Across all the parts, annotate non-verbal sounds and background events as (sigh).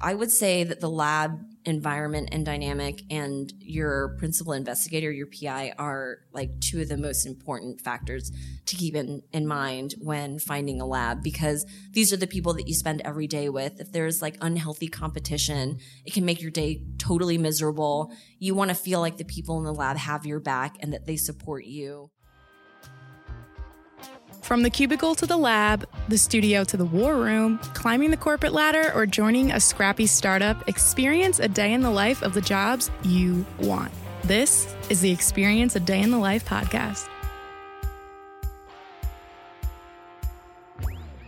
I would say that the lab environment and dynamic and your principal investigator, your PI, are like two of the most important factors to keep in, in mind when finding a lab because these are the people that you spend every day with. If there's like unhealthy competition, it can make your day totally miserable. You want to feel like the people in the lab have your back and that they support you. From the cubicle to the lab, the studio to the war room, climbing the corporate ladder, or joining a scrappy startup, experience a day in the life of the jobs you want. This is the Experience a Day in the Life podcast.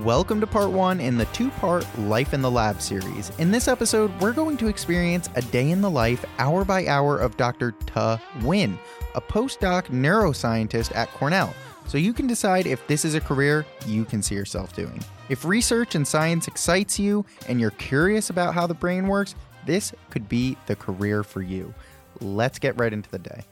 Welcome to part one in the two part Life in the Lab series. In this episode, we're going to experience a day in the life, hour by hour, of Dr. Ta Nguyen, a postdoc neuroscientist at Cornell, so you can decide if this is a career you can see yourself doing. If research and science excites you and you're curious about how the brain works, this could be the career for you. Let's get right into the day.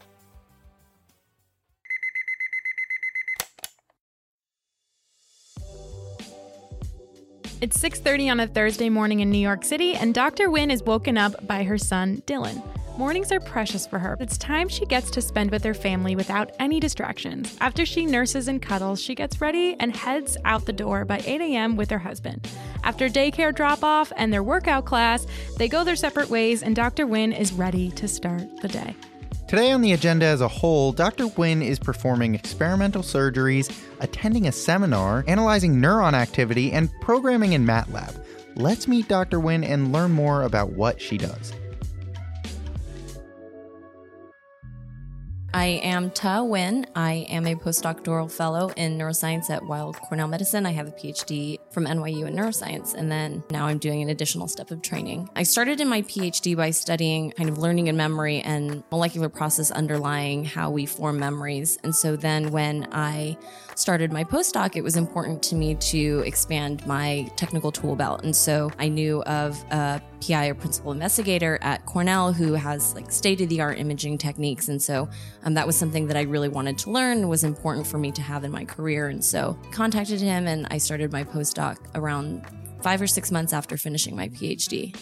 It's 6:30 on a Thursday morning in New York City and Dr. Nguyen is woken up by her son, Dylan. Mornings are precious for her. It's time she gets to spend with her family without any distractions. After she nurses and cuddles, she gets ready and heads out the door by 8 a.m. with her husband. After daycare drop off and their workout class, they go their separate ways, and Dr. Nguyen is ready to start the day. Today on the agenda as a whole, Dr. Nguyen is performing experimental surgeries, attending a seminar, analyzing neuron activity, and programming in MATLAB. Let's meet Dr. Nguyen and learn more about what she does. I am Ta Nguyen. I am a postdoctoral fellow in neuroscience at Weill Cornell Medicine. I have a PhD from NYU in neuroscience, and then now I'm doing an additional step of training. I started in my PhD by studying kind of learning and memory and molecular process underlying how we form memories. And so then when I started my postdoc, it was important to me to expand my technical tool belt. And so I knew of a PI or principal investigator at Cornell who has like state of the art imaging techniques. And so um, that was something that I really wanted to learn, was important for me to have in my career. And so contacted him and I started my postdoc around five or six months after finishing my PhD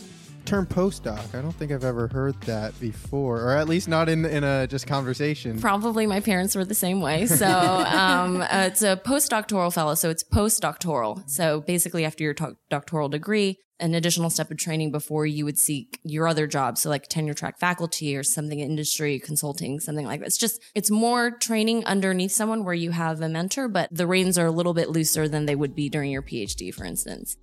term postdoc. I don't think I've ever heard that before, or at least not in in a just conversation. Probably my parents were the same way. So (laughs) um, uh, it's a postdoctoral fellow, so it's postdoctoral. So basically, after your to- doctoral degree, an additional step of training before you would seek your other job. So like tenure track faculty or something industry consulting, something like that. It's just, it's more training underneath someone where you have a mentor, but the reins are a little bit looser than they would be during your PhD, for instance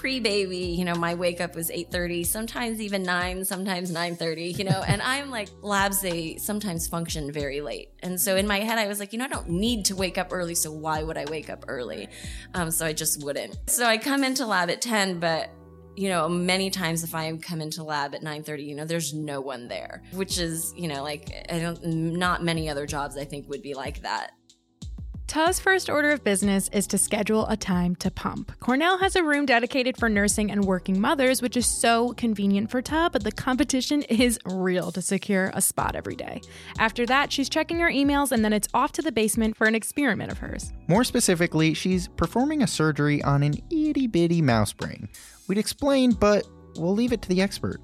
pre-baby, you know, my wake up was 8:30, sometimes even 9, sometimes 9:30, you know, and I'm like labs they sometimes function very late. And so in my head I was like, you know, I don't need to wake up early, so why would I wake up early? Um, so I just wouldn't. So I come into lab at 10, but you know, many times if I come into lab at 9:30, you know, there's no one there, which is, you know, like I don't not many other jobs I think would be like that. Ta's first order of business is to schedule a time to pump. Cornell has a room dedicated for nursing and working mothers, which is so convenient for Ta, but the competition (laughs) is real to secure a spot every day. After that, she's checking her emails and then it's off to the basement for an experiment of hers. More specifically, she's performing a surgery on an itty bitty mouse brain. We'd explain, but we'll leave it to the expert.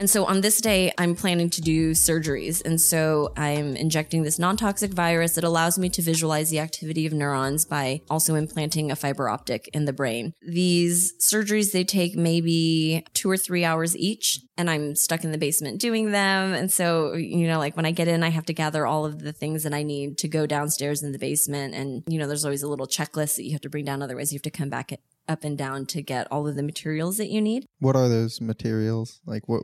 And so on this day, I'm planning to do surgeries. And so I'm injecting this non toxic virus that allows me to visualize the activity of neurons by also implanting a fiber optic in the brain. These surgeries, they take maybe two or three hours each. And I'm stuck in the basement doing them. And so, you know, like when I get in, I have to gather all of the things that I need to go downstairs in the basement. And, you know, there's always a little checklist that you have to bring down. Otherwise, you have to come back up and down to get all of the materials that you need. What are those materials? Like what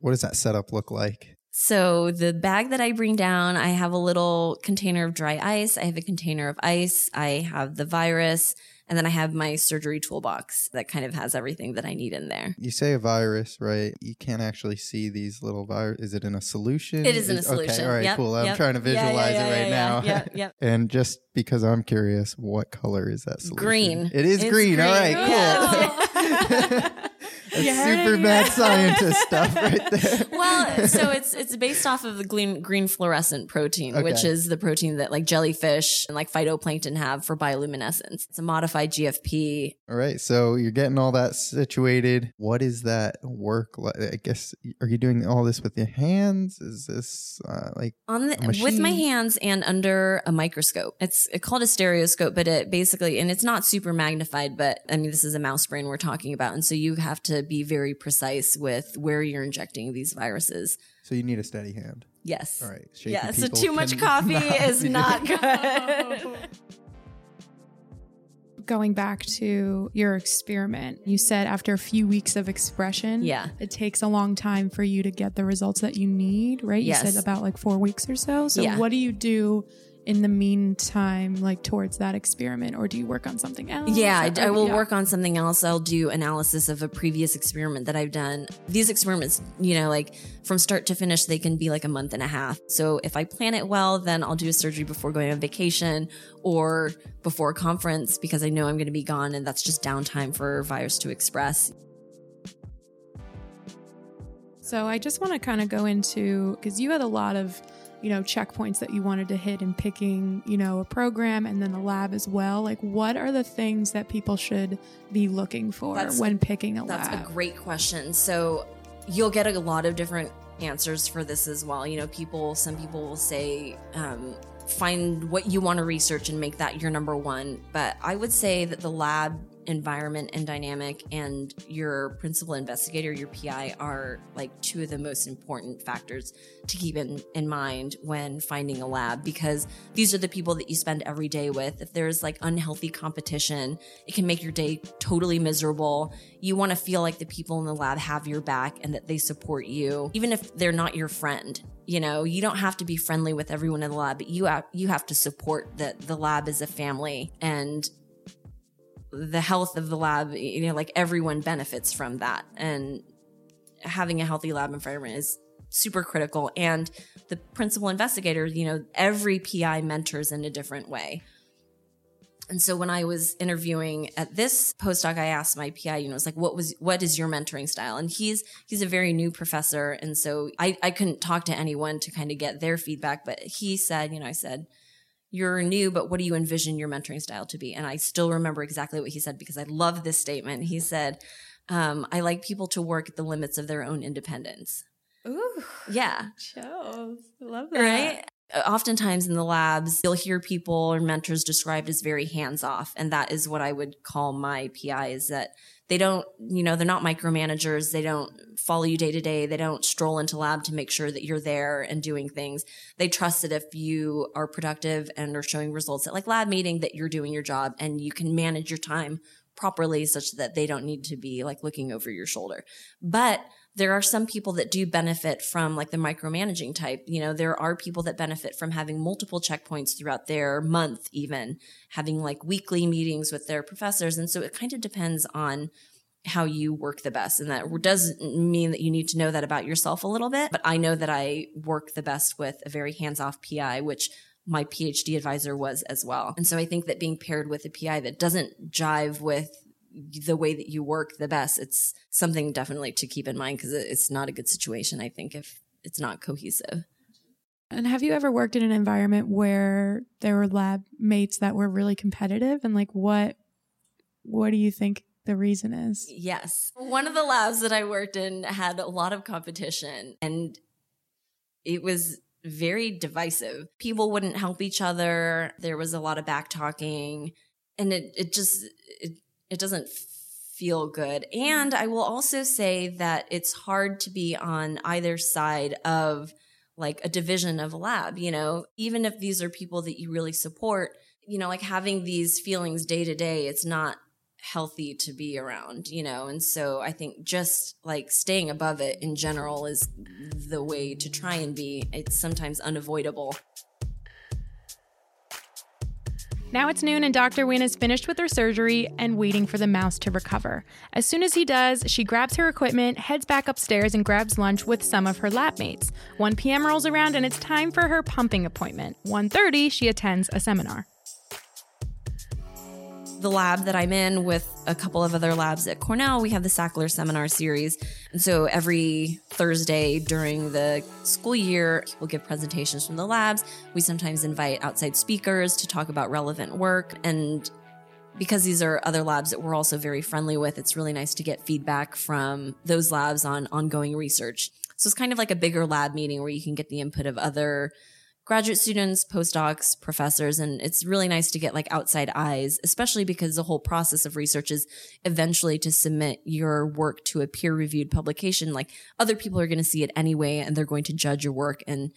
what does that setup look like? So the bag that I bring down, I have a little container of dry ice. I have a container of ice. I have the virus. And then I have my surgery toolbox that kind of has everything that I need in there. You say a virus, right? You can't actually see these little virus. Is it in a solution? It is in a solution. Okay, all right, Yep, cool. I'm trying to Yeah, yeah, visualize yeah, it right yeah, now. yeah, yep. (laughs) and just because I'm curious, what color is that solution? Green. It is It's green. All right, green. cool. (laughs) (laughs) That's super mad scientist stuff right there. (laughs) well, so it's it's based off of the green green fluorescent protein, which is the protein that like jellyfish and like phytoplankton have for bioluminescence. It's a modified GFP. All right, so you're getting all that situated. What is that work like? I guess are you doing all this with your hands? Is this uh, like on the, with my hands and under a microscope. It's called a stereoscope, but it basically and it's not super magnified. But I mean, this is a mouse brain we're talking about, and so you have to be very precise with where you're injecting these viruses. so? You need a steady hand. Yes. All right. shaky Yeah. So too much (laughs) coffee not is not doing- good. (laughs) Going back to your experiment, you said after a few weeks of expression, Yeah. it takes a long time for you to get the results that you need, right? You Yes. said about like four weeks or so. So, Yeah. what do you do in the meantime, like towards that experiment, or do you work on something else? Yeah, I, I will yeah. work on something else. I'll do analysis of a previous experiment that I've done. These experiments, you know, like from start to finish, they can be like a month and a half. So if I plan it well, then I'll do a surgery before going on vacation or before a conference because I know I'm going to be gone and that's just downtime for virus to express. So I just want to kind of go into because you had a lot of, you know, checkpoints that you wanted to hit in picking, you know, a program and then a lab as well. Like, what are the things that people should be looking for That's- when picking a That's lab? That's a great question. So you'll get a lot of different answers for this as well. You know, people, some people will say, um, find what you want to research and make that your number one. But I would say that the lab environment and dynamic and your principal investigator, your PI, are like two of the most important factors to keep in, in mind when finding a lab because these are the people that you spend every day with. If there's like unhealthy competition, it can make your day totally miserable. You want to feel like the people in the lab have your back and that they support you, even if they're not your friend. You know, you don't have to be friendly with everyone in the lab, but you have, you have to support that the lab is a family and the health of the lab, you know, like everyone benefits from that. And having a healthy lab environment is super critical. And the principal investigator, you know, every PI mentors in a different way. And so when I was interviewing at this postdoc, I asked my PI, you know, it's like, what was, what is your mentoring style? And he's, he's a very new professor. And so I, I couldn't talk to anyone to kind of get their feedback, but he said, you know, I said, you're new, but what do you envision your mentoring style to be? And I still remember exactly what he said because I love this statement. He said, um, I like people to work at the limits of their own independence. Ooh, Yeah. chills. Love that. Right? Oftentimes in the labs, you'll hear people or mentors described as very hands off. And that is what I would call my PI is that they don't, you know, they're not micromanagers. They don't follow you day to day. They don't stroll into lab to make sure that you're there and doing things. They trust that if you are productive and are showing results at like lab meeting, that you're doing your job and you can manage your time properly such that they don't need to be like looking over your shoulder. But there are some people that do benefit from like the micromanaging type. You know, there are people that benefit from having multiple checkpoints throughout their month, even having like weekly meetings with their professors. And so it kind of depends on how you work the best. And that doesn't mean that you need to know that about yourself a little bit, but I know that I work the best with a very hands off PI, which my PhD advisor was as well. And so I think that being paired with a PI that doesn't jive with the way that you work the best, it's something definitely to keep in mind because it's not a good situation, I think, if it's not cohesive. And have you ever worked in an environment where there were lab mates that were really competitive? And like, what, what do you think the reason is? Yes. One of the labs that I worked in had a lot of competition and it was very divisive. People wouldn't help each other. There was a lot of back talking and it, it just, it, it doesn't feel good. And I will also say that it's hard to be on either side of like a division of a lab, you know, even if these are people that you really support, you know, like having these feelings day to day, it's not healthy to be around, you know? And so I think just like staying above it in general is the way to try and be. It's sometimes unavoidable. Now it's noon, and Dr. Nguyen is finished with her surgery and waiting for the mouse to recover. As soon as he does, she grabs her equipment, heads back upstairs, and grabs lunch with some of her lab mates. 1 p.m. rolls around, and it's time for her pumping appointment. 1:30, she attends a seminar the lab that I'm in with a couple of other labs at Cornell, we have the Sackler Seminar Series. And so every Thursday during the school year, we'll give presentations from the labs. We sometimes invite outside speakers to talk about relevant work. And because these are other labs that we're also very friendly with, it's really nice to get feedback from those labs on ongoing research. So it's kind of like a bigger lab meeting where you can get the input of other graduate students, postdocs, professors, and it's really nice to get like outside eyes, especially because the whole process of research is eventually to submit your work to a peer reviewed publication. Like other people are going to see it anyway, and they're going to judge your work and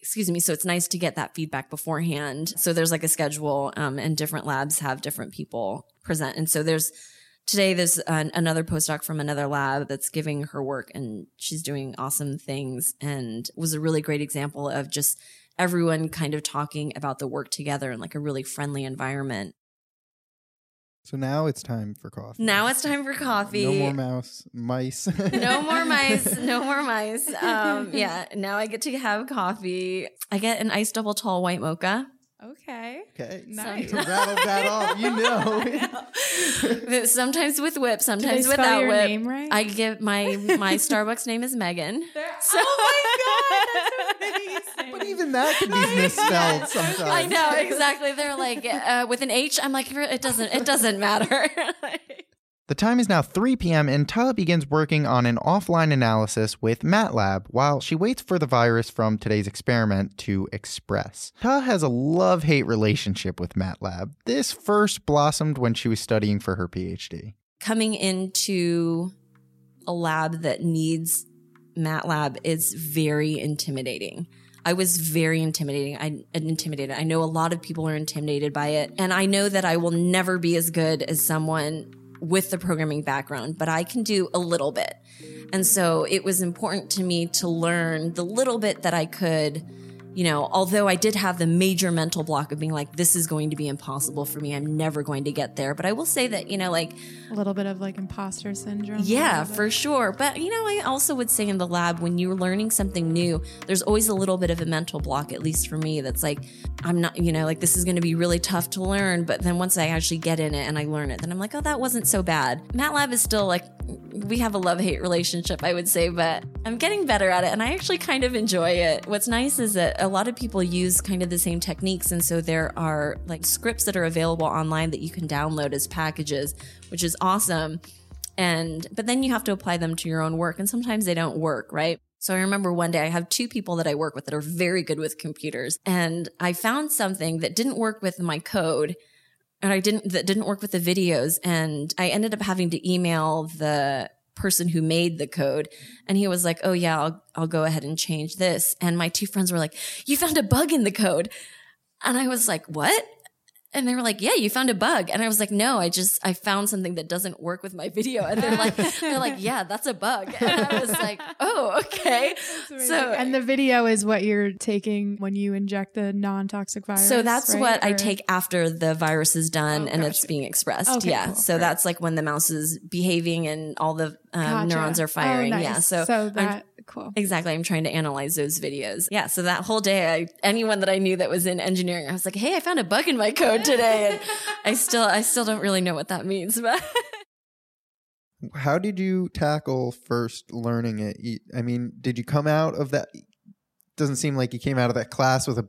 excuse me so it's nice to get that feedback beforehand so there's like a schedule um, and different labs have different people present and so there's today there's an, another postdoc from another lab that's giving her work and she's doing awesome things and was a really great example of just everyone kind of talking about the work together in like a really friendly environment. So now it's time for coffee. Now it's time for coffee. No more mouse, mice. (laughs) no more mice. (laughs) No more mice. Um, yeah. Now I get to have coffee. I get an iced double tall white mocha. Okay. Okay. Nice. To rattle that off, you (laughs) know. sometimes with whip, sometimes Did I spell without your whip. name right? I give my my Starbucks name is Megan. (laughs) So- oh my god, that's (laughs) amazing. but even that can be misspelled sometimes. I know exactly. They're like uh, with an H. I'm like it doesn't it doesn't matter. The time is now 3 p.m., and Ta begins working on an offline analysis with MATLAB while she waits for the virus from today's experiment to express. Ta has a love hate relationship with MATLAB. This first blossomed when she was studying for her PhD. Coming into a lab that needs MATLAB is very intimidating. I was very intimidating. I intimidated. I know a lot of people are intimidated by it, and I know that I will never be as good as someone with the programming background, but I can do a little bit. And so it was important to me to learn the little bit that I could you know, although I did have the major mental block of being like, this is going to be impossible for me. I'm never going to get there. But I will say that, you know, like a little bit of like imposter syndrome. Yeah, for sure. But, you know, I also would say in the lab, when you're learning something new, there's always a little bit of a mental block, at least for me, that's like, I'm not, you know, like this is going to be really tough to learn. But then once I actually get in it and I learn it, then I'm like, oh, that wasn't so bad. MATLAB is still like, we have a love hate relationship, I would say, but I'm getting better at it and I actually kind of enjoy it. What's nice is that a lot of people use kind of the same techniques. And so there are like scripts that are available online that you can download as packages, which is awesome. And, but then you have to apply them to your own work. And sometimes they don't work, right? So I remember one day I have two people that I work with that are very good with computers. And I found something that didn't work with my code and I didn't, that didn't work with the videos. And I ended up having to email the person who made the code. And he was like, Oh yeah, I'll, I'll go ahead and change this. And my two friends were like, you found a bug in the code. And I was like, what? And they were like, yeah, you found a bug. And I was like, no, I just, I found something that doesn't work with my video. And they're like, (laughs) they're like, yeah, that's a bug. And I was like, (laughs) oh, okay. So, and the video is what you're taking when you inject the non-toxic virus. So that's right? what I take after the virus is done Oh, and it's being expressed. Okay, yeah. cool. So Great. that's like when the mouse is behaving and all the um, Gotcha. neurons are Oh, firing. nice. Yeah. So, so I'm- that cool. Exactly. I'm trying to analyze those videos. Yeah. So that whole day, I, anyone that I knew that was in engineering, I was like, Hey, I found a bug in my code today. And I still, I still don't really know what that means, but (laughs) How did you tackle first learning it? I mean, did you come out of that? Doesn't seem like you came out of that class with a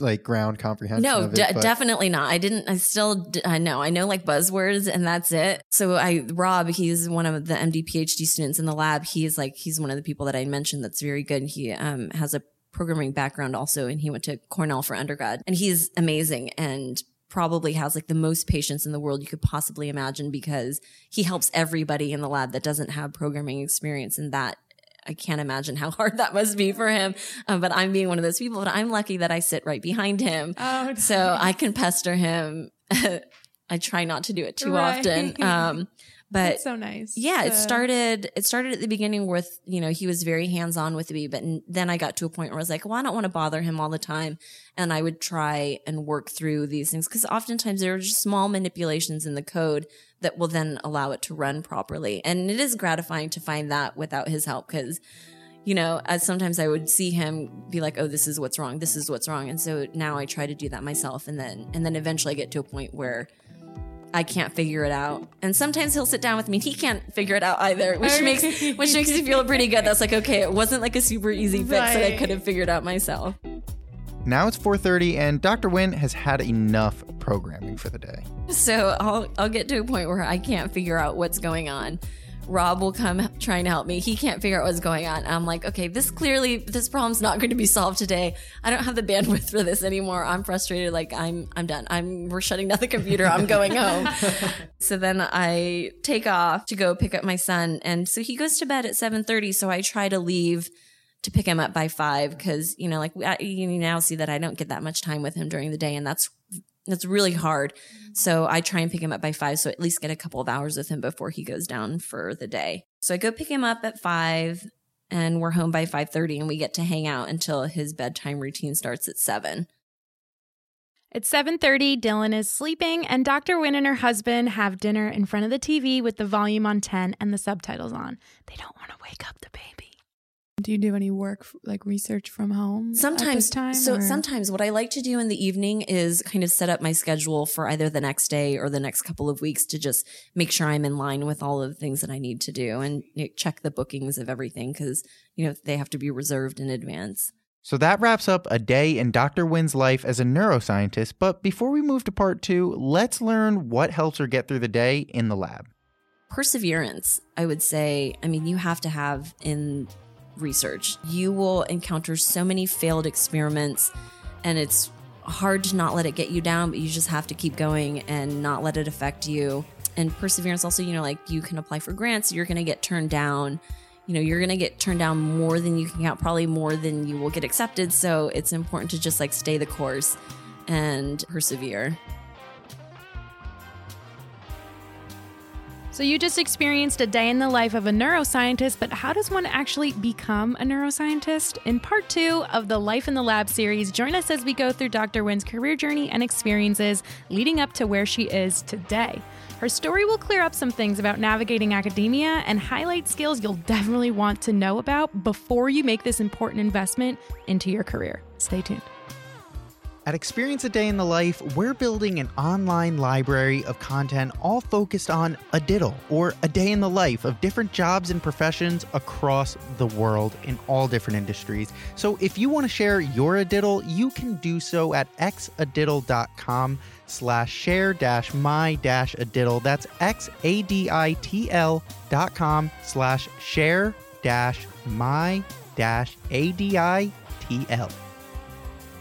like ground comprehension. no, of it, de- definitely not. I didn't, I still, I know, I know like buzzwords and that's it. So I, Rob, he's one of the MD PhD students in the lab. He's like, he's one of the people that I mentioned that's very good. He, um, has a programming background also, and he went to Cornell for undergrad and he's amazing and probably has like the most patience in the world you could possibly imagine because he helps everybody in the lab that doesn't have programming experience and that I can't imagine how (laughs) hard that must be for him. Um, but I'm being one of those people, but I'm lucky that I sit right behind him. Oh, So (laughs) I can pester him. (laughs) I try not to do it too Right. often. Um, But That's so nice. yeah, it started. It started at the beginning with you know he was very hands on with me, but n- then I got to a point where I was like, well, I don't want to bother him all the time, and I would try and work through these things because oftentimes there are just small manipulations in the code that will then allow it to run properly, and it is gratifying to find that without his help because. You know, as sometimes I would see him be like, "Oh, this is what's wrong. This is what's wrong," and so now I try to do that myself, and then and then eventually I get to a point where I can't figure it out. And sometimes he'll sit down with me and he can't figure it out either, which makes which makes me feel pretty good. That's like, okay, it wasn't like a super easy fix that I could have figured out myself. Now it's 4:30 and Dr. Nguyen has had enough programming for the day. So I'll I'll get to a point where I can't figure out what's going on. Rob will come trying to help me. He can't figure out what's going on. I'm like, okay, this clearly this problem's not going to be solved today. I don't have the bandwidth for this anymore. I'm frustrated. Like I'm I'm done. I'm we're shutting down the computer. I'm going home. (laughs) so then I take off to go pick up my son, and so he goes to bed at 7:30. So I try to leave to pick him up by five because you know, like you now see that I don't get that much time with him during the day, and that's that's really hard. So I try and pick him up by five, so at least get a couple of hours with him before he goes down for the day. So I go pick him up at five, and we're home by five thirty, and we get to hang out until his bedtime routine starts at seven. It's 7:30, Dylan is sleeping and Dr. Nguyen and her husband have dinner in front of the TV with the volume on 10 and the subtitles on. They don't want to wake up the baby. Do you do any work like research from home? Sometimes, time, so or- sometimes what I like to do in the evening is kind of set up my schedule for either the next day or the next couple of weeks to just make sure I'm in line with all of the things that I need to do and you know, check the bookings of everything because you know they have to be reserved in advance. So that wraps up a day in Dr. Nguyen's life as a neuroscientist. But before we move to part two, let's learn what helps her get through the day in the lab. perseverance i would say i mean you have to have in research. You will encounter so many failed experiments and it's hard to not let it get you down but you just have to keep going and not let it affect you. And perseverance also you know like you can apply for grants you're going to get turned down. You know you're going to get turned down more than you can count probably more than you will get accepted so it's important to just like stay the course and persevere So you just experienced a day in the life of a neuroscientist, but how does one actually become a neuroscientist? In part two of the Life in the Lab series, join us as we go through Dr. Nguyen's career journey and experiences leading up to where she is today. Her story will clear up some things about navigating academia and highlight skills you'll definitely want to know about before you make this important investment into your career. Stay tuned. At Experience a Day in the Life, we're building an online library of content all focused on a diddle or a day in the life of different jobs and professions across the world in all different industries. So if you want to share your a diddle, you can do so at xaditl.com slash share dash my dash a diddle. That's x-a-d-i-t-l dot com slash share dash my dash a-d-i-t-l.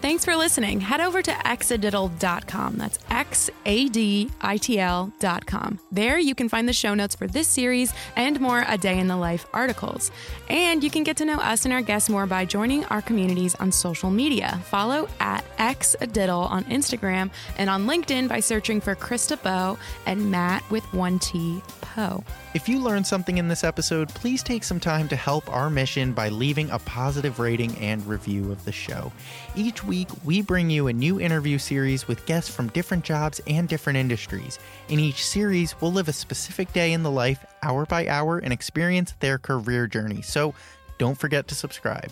Thanks for listening. Head over to xaditl.com. That's X A D I T L.com. There you can find the show notes for this series and more A Day in the Life articles. And you can get to know us and our guests more by joining our communities on social media. Follow at xadiddle on Instagram and on LinkedIn by searching for Krista Bow and Matt with 1T Poe. If you learned something in this episode, please take some time to help our mission by leaving a positive rating and review of the show. Each week, we bring you a new interview series with guests from different jobs and different industries. In each series, we'll live a specific day in the life, hour by hour, and experience their career journey. So don't forget to subscribe.